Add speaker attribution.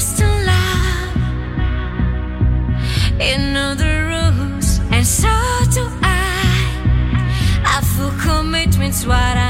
Speaker 1: distant love. You know the rules, and so do I. I what I.